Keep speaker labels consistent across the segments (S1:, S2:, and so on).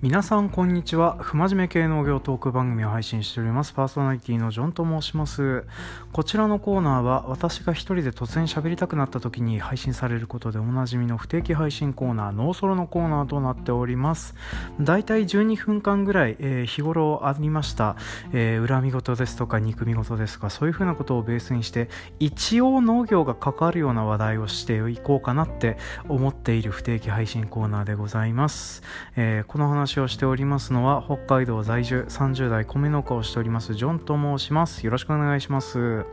S1: 皆さんこんにちは。不真面目系農業トーク番組を配信しております。パーソナリティのジョンと申します。こちらのコーナーは私が一人で突然喋りたくなった時に配信されることでおなじみの不定期配信コーナーノーソロのコーナーとなっております。だいたい12分間ぐらい、えー、日頃ありました、えー、恨み事ですとか憎み事ですとかそういうふうなことをベースにして一応農業が関わるような話題をしていこうかなって思っている不定期配信コーナーでございます、えー、この話話をしておりますのは北海道在住30代米農家をしておりますジョンと申します。よろしくお願いします。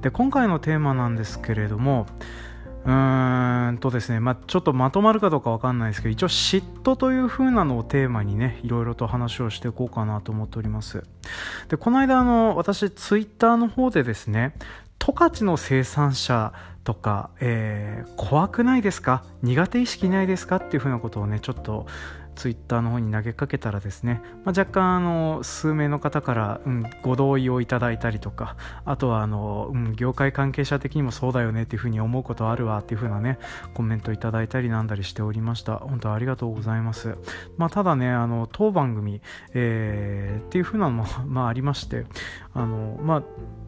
S1: で今回のテーマなんですけれどもうーんとですね、まあ、ちょっとまとまるかどうかわかんないですけど一応嫉妬という風なのをテーマにねいろいろと話をしていこうかなと思っております。でこの間あの私ツイッターの方でですね十勝の生産者とか、えー、怖くないですか？苦手意識ないですか？っていうふうなことをねちょっとツイッターの方に投げかけたらですね、まあ、若干あの数名の方から、うん、ご同意をいただいたりとかあとはあの、うん、業界関係者的にもそうだよねっていうふうに思うことあるわっていうふうなねコメントいただいたりなんだりしておりました。本当ありがとうございます、まあ、ただねあの当番組、えー、っていうふうなのも、まあ、ありましてあのまあ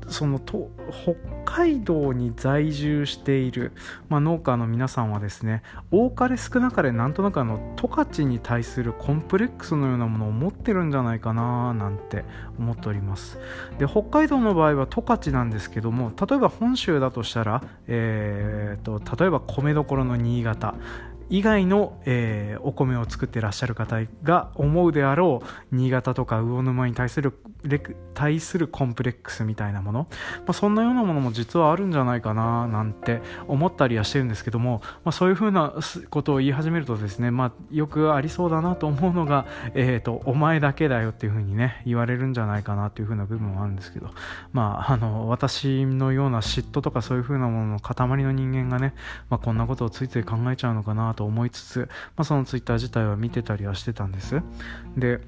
S1: そのと北海道に在住している、まあ、農家の皆さんはですね多かれ少なかれなんとなくあの十勝に対するコンプレックスのようなものを持ってるんじゃないかななんて思っております。で北海道の場合は十勝なんですけども例えば本州だとしたら、えーと例えば米どころの新潟以外の、えー、お米を作ってらっしゃる方が思うであろう新潟とか魚沼に対する対するコンプレックスみたいなもの、まあ、そんなようなものも実はあるんじゃないかななんて思ったりはしてるんですけども、まあ、そういうふうなことを言い始めるとですね、まあ、よくありそうだなと思うのが、えーと、お前だけだよっていうふうにね言われるんじゃないかなっていうふうな部分はあるんですけど、まあ、あの私のような嫉妬とかそういうふうなものの塊の人間がね、まあ、こんなことをついつい考えちゃうのかなとと思いつつ、まあ、そのツイッター自体は見てたりはしてたんです。で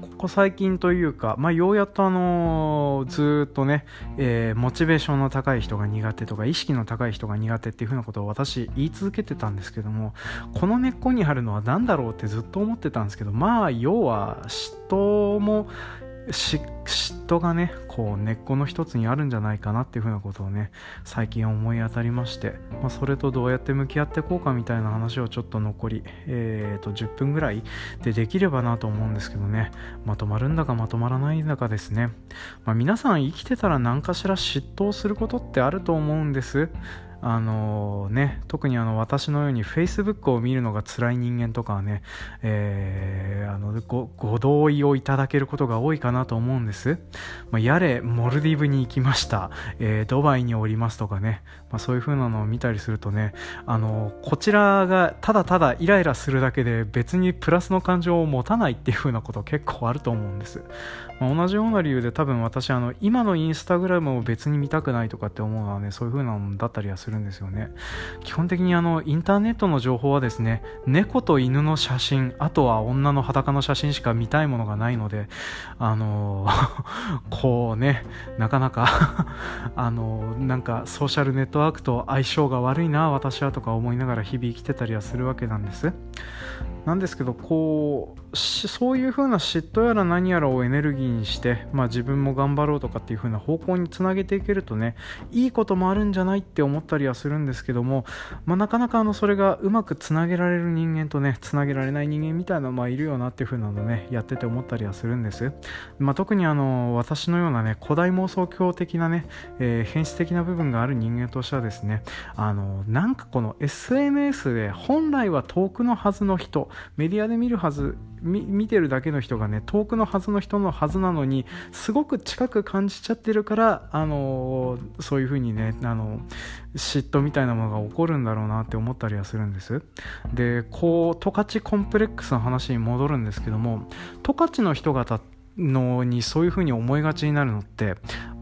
S1: ここ最近というか、まあ、ようやっとあのー、ずっとね、えー、モチベーションの高い人が苦手とか意識の高い人が苦手っていうふうなことを私言い続けてたんですけどもこの根っこにあるのは何だろうってずっと思ってたんですけどまあ要は嫉妬も嫉妬がねこう根っこの一つにあるんじゃないかなっていうふうなことをね最近思い当たりまして、まあ、それとどうやって向き合っていこうかみたいな話をちょっと残り、えー、と10分ぐらいでできればなと思うんですけどね。まとまるんだかまとまらないんだかですね、まあ、皆さん生きてたら何かしら嫉妬することってあると思うんです。あのね、特にあの私のように Facebook を見るのが辛い人間とかはね、えー、あのごご同意をいただけることが多いかなと思うんです。まあ、やれ、モルディブに行きました、えー、ドバイにおりますとかね、まあ、そういう風なのを見たりするとね、あのこちらがただただイライラするだけで別にプラスの感情を持たないっていう風なこと結構あると思うんです。まあ、同じような理由で多分私あの今のインスタグラムを別に見たくないとかって思うのはね、そういう風なのだったりはするんですよね基本的にあのインターネットの情報はですね猫と犬の写真あとは女の裸の写真しか見たいものがないのであの こうねなかなか あのなんかソーシャルネットワークと相性が悪いな私はとか思いながら日々生きてたりはするわけなんです。なんですけどこうそういう風な嫉妬やら何やらをエネルギーにして、まあ、自分も頑張ろうとかっていう風な方向につなげていけるとねいいこともあるんじゃないって思ったりはするんですけども、まあ、なかなかあのそれがうまくつなげられる人間とねつなげられない人間みたいなのまあいるよなっていう風なのねやってて思ったりはするんです、まあ、特にあの私のようなね古代妄想狂的なね、えー、変質的な部分がある人間としてはですねあのなんかこの SNS で本来は遠くのはずの人メディアで見るはず見てるだけの人がね遠くのはずの人のはずなのにすごく近く感じちゃってるからあのそういう風にねあの嫉妬みたいなものが起こるんだろうなって思ったりはするんです。でこう十勝コンプレックスの話に戻るんですけども十勝の人方のにそういう風に思いがちになるのって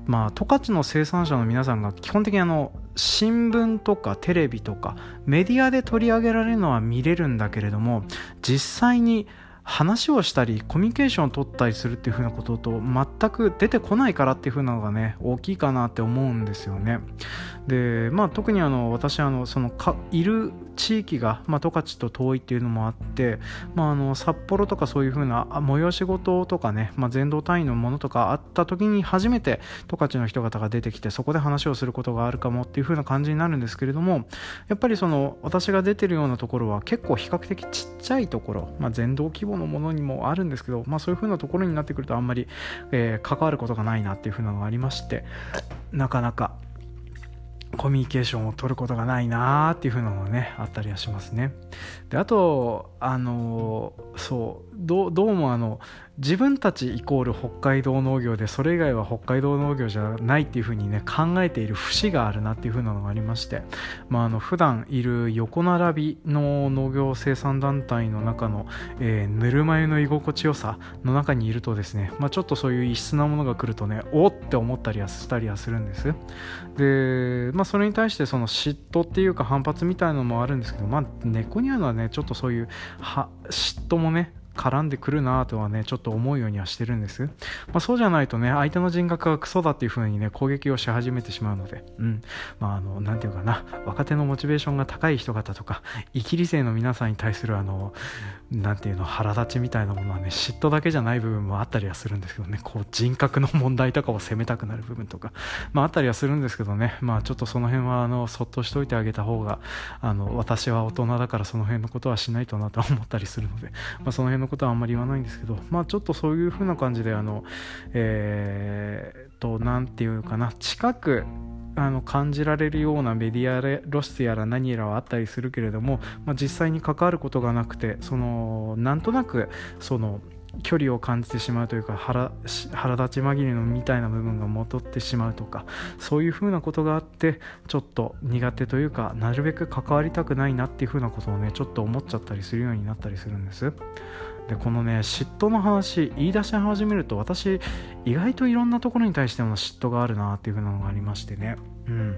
S1: まあ十勝の生産者の皆さんが基本的にあの新聞とかテレビとかメディアで取り上げられるのは見れるんだけれども実際に話をしたりコミュニケーションを取ったりするっていう風なことと全く出てこないからっていう風なのがね大きいかなって思うんですよね。でまあ特にあの私あのそのかいる地域が、まあ、十勝と遠いっていうのもあって、まあ、あの札幌とかそういう風な催し事とかね、まあ、全道単位のものとかあった時に初めて十勝の人方が出てきてそこで話をすることがあるかもっていう風な感じになるんですけれどもやっぱりその私が出てるようなところは結構比較的ちっちゃいところ、まあ、全道規模のものにもあるんですけど、まあ、そういう風なところになってくるとあんまり、えー、関わることがないなっていう風なのがありましてなかなかコミュニケーションを取ることがないなーっていう風なのがねあったりはしますね。であとあのそうどうもあの自分たちイコール北海道農業でそれ以外は北海道農業じゃないっていう風にね考えている節があるなっていう風なのがありまして、まあ、あの普段いる横並びの農業生産団体の中の、えー、ぬるま湯の居心地よさの中にいるとですね、まあ、ちょっとそういう異質なものが来るとねおって思ったりはしたりはするんです。で、まあ、それに対してその嫉妬っていうか反発みたいなのもあるんですけど、まあ、根っこにあるのはねちょっとそういうは嫉妬もね絡んでくるなとはねちょっと思うようにはしてるんです、まあ、そうじゃないとね相手の人格がクソだっていう風にね攻撃をし始めてしまうので。うん。まああの何て言うかな。若手のモチベーションが高い人方とか生き理性の皆さんに対するあの何て言うの腹立ちみたいなものはね嫉妬だけじゃない部分もあったりはするんですけどね。こう人格の問題とかを責めたくなる部分とか。まああったりはするんですけどね。まあちょっとその辺はあのそっとしといてあげた方があの私は大人だからその辺のことはしないとなと思ったりするので、まあ、その辺のことはあんまり言わないんですけどまあちょっとそういう風な感じであのえー、と何て言うかな近くあの感じられるようなメディア露出やら何やらはあったりするけれども、まあ、実際に関わることがなくてそのなんとなくその距離を感じてしまうというか腹腹立ち紛れのみたいな部分が戻ってしまうとかそういうふうなことがあってちょっと苦手というかなるべく関わりたくないなっていうふうなことをねちょっと思っちゃったりするようになったりするんです。でこのね嫉妬の話言い出し始めると私意外といろんなところに対しても嫉妬があるなっていうのがありましてね。うん。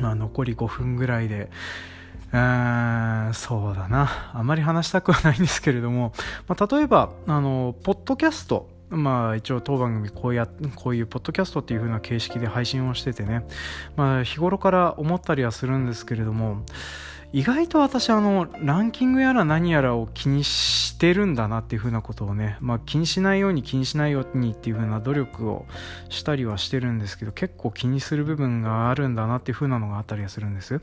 S1: まあ残り5分ぐらいで。うーんそうだな。あまり話したくはないんですけれども、まあ、例えばあのポッドキャスト。まあ一応当番組こうやこういうポッドキャストっていう風な形式で配信をしててね、まあ、日頃から思ったりはするんですけれども。意外と私あのランキングやら何やらを気にしてるんだなっていうふうなことをね、まあ、気にしないように気にしないようにっていうふうな努力をしたりはしてるんですけど結構気にする部分があるんだなっていうふうなのがあったりはするんです。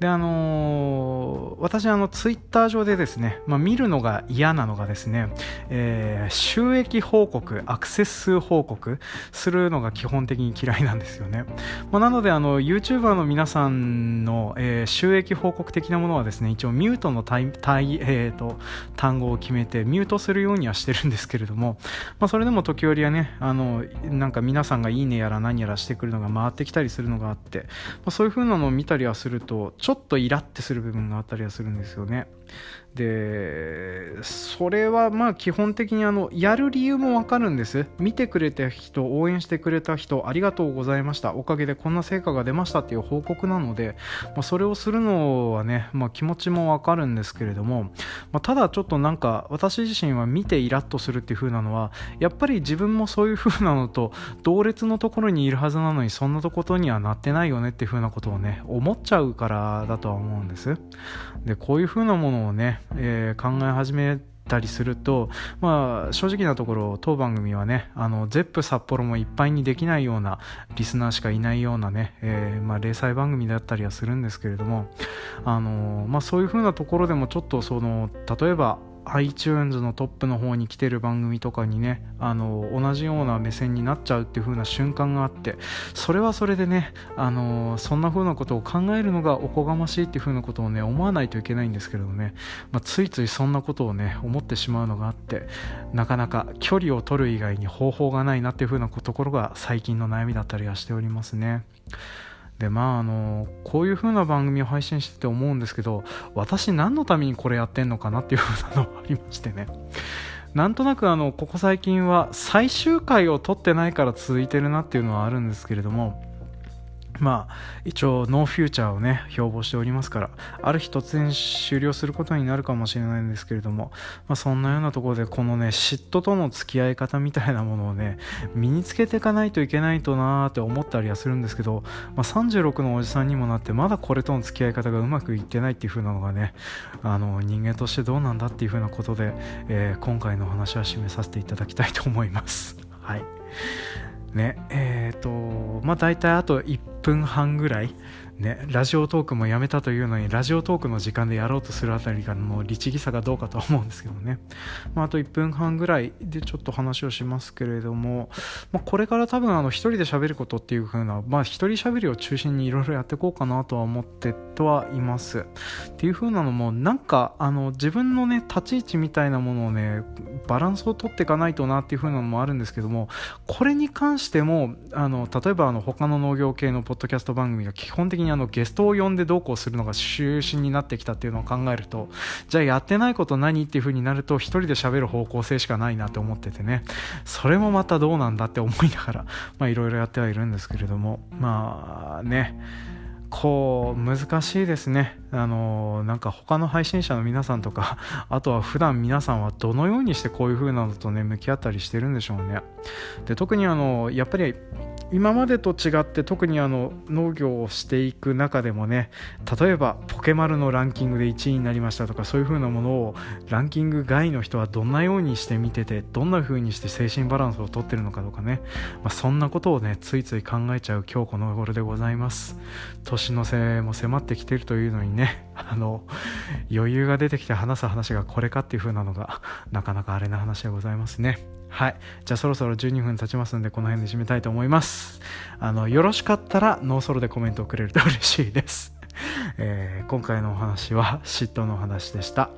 S1: であのー、私あのツイッター上でですね、まあ、見るのが嫌なのがですね、えー、収益報告アクセス数報告するのが基本的に嫌いなんですよね、まあ、なのであの YouTuber の皆さんの、えー、収益報告的的なものはですね一応ミュートの対対、えーと、単語を決めてミュートするようにはしてるんですけれども、まあ、それでも時折はねあのなんか皆さんがいいねやら何やらしてくるのが回ってきたりするのがあって、まあ、そういう風なのを見たりはするとちょっとイラってする部分があったりはするんですよね。でそれはまあ基本的にあのやる理由もわかるんです。見てくれた人応援してくれた人ありがとうございました。おかげでこんな成果が出ましたっていう報告なので、まあ、それをするのはね、まあ、気持ちもわかるんですけれども、まあ、ただちょっとなんか私自身は見てイラッとするっていう風なのはやっぱり自分もそういう風なのと同列のところにいるはずなのにそんなことにはなってないよねっていう風なことをね思っちゃうからだとは思うんです。でこういう風なものをねえー、考え始めたりすると、まあ、正直なところ当番組はねあのゼップ札幌もいっぱいにできないようなリスナーしかいないようなね、えー、まあ、零細番組だったりはするんですけれどもあの、まあ、そういうふうなところでもちょっとその例えば iTunes のトップの方に来てる番組とかにねあの同じような目線になっちゃうっていう風な瞬間があってそれはそれでねあのそんな風なことを考えるのがおこがましいっていう風なことをね思わないといけないんですけれどね、まあ、ついついそんなことをね思ってしまうのがあってなかなか距離を取る以外に方法がないなっていう風なところが最近の悩みだったりはしておりますね。でまああのこういう風な番組を配信してて思うんですけど私何のためにこれやってんのかなっていう風なのがありましてね。なんとなくあのここ最近は最終回を撮ってないから続いてるなっていうのはあるんですけれどもまあ一応ノーフューチャーをね標榜しておりますからある日突然終了することになるかもしれないんですけれども、まあ、そんなようなところでこのね嫉妬との付き合い方みたいなものをね身につけていかないといけないとなーって思ったりはするんですけど、まあ、36のおじさんにもなってまだこれとの付き合い方がうまくいってないっていう風なのがねあの人間としてどうなんだっていう風なことで、えー、今回の話は締めさせていただきたいと思います。はい。ねえ、ー、とまあ大体あと1分半ぐらいね、ラジオトークもやめたというのにラジオトークの時間でやろうとするあたりがの律儀さがどうかとは思うんですけどね、まあ、あと1分半ぐらいでちょっと話をしますけれども、まあ、これから多分あの一人で喋ることっていう風な、まあ、一人喋りを中心にいろいろやっていこうかなとは思ってとはいます。っていう風なのもなんかあの自分のね立ち位置みたいなものをねバランスを取っていかないとなっていう風なのもあるんですけどもこれに関してもあの例えばあの他の農業系のポッドキャスト番組が基本的にあのゲストを呼んでどうこうするのが中心になってきたっていうのを考えるとじゃあやってないこと何っていう風になると1人で喋る方向性しかないなって思っててね。それもまたどうなんだって思いながら いろいろやってはいるんですけれども。まあね。こう難しいですね。あのなんか他の配信者の皆さんとか あとは普段皆さんはどのようにしてこういう風なのとね向き合ったりしてるんでしょうね。で特にあのやっぱり今までと違って特にあの農業をしていく中でもね例えばポケマルのランキングで1位になりましたとかそういう風なものをランキング外の人はどんなようにして見ててどんな風にして精神バランスをとってるのかとかね、まあ、そんなことをねついつい考えちゃう今日この頃でございます。年の瀬も迫ってきてるというのにねあの余裕が出てきて話す話がこれかっていう風なのがなかなかあれな話でございますね。はい。じゃあそろそろ12分経ちますんで、この辺で締めたいと思います。あの、よろしかったら、ノーソロでコメントをくれると嬉しいです。えー、今回のお話は、嫉妬のお話でした。